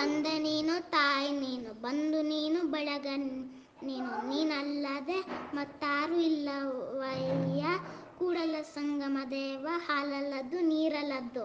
ತಂದೆ ನೀನು, ತಾಯಿ ನೀನು, ಬಂದು ನೀನು, ಬಳಗ ನೀನು. ನೀನಲ್ಲದೆ ಮತ್ತಾರು ಇಲ್ಲವಯ್ಯ. ಕೂಡಲ ಸಂಗಮ ದೇವ ಹಾಲಲ್ಲದ್ದು ನೀರಲ್ಲದ್ದು.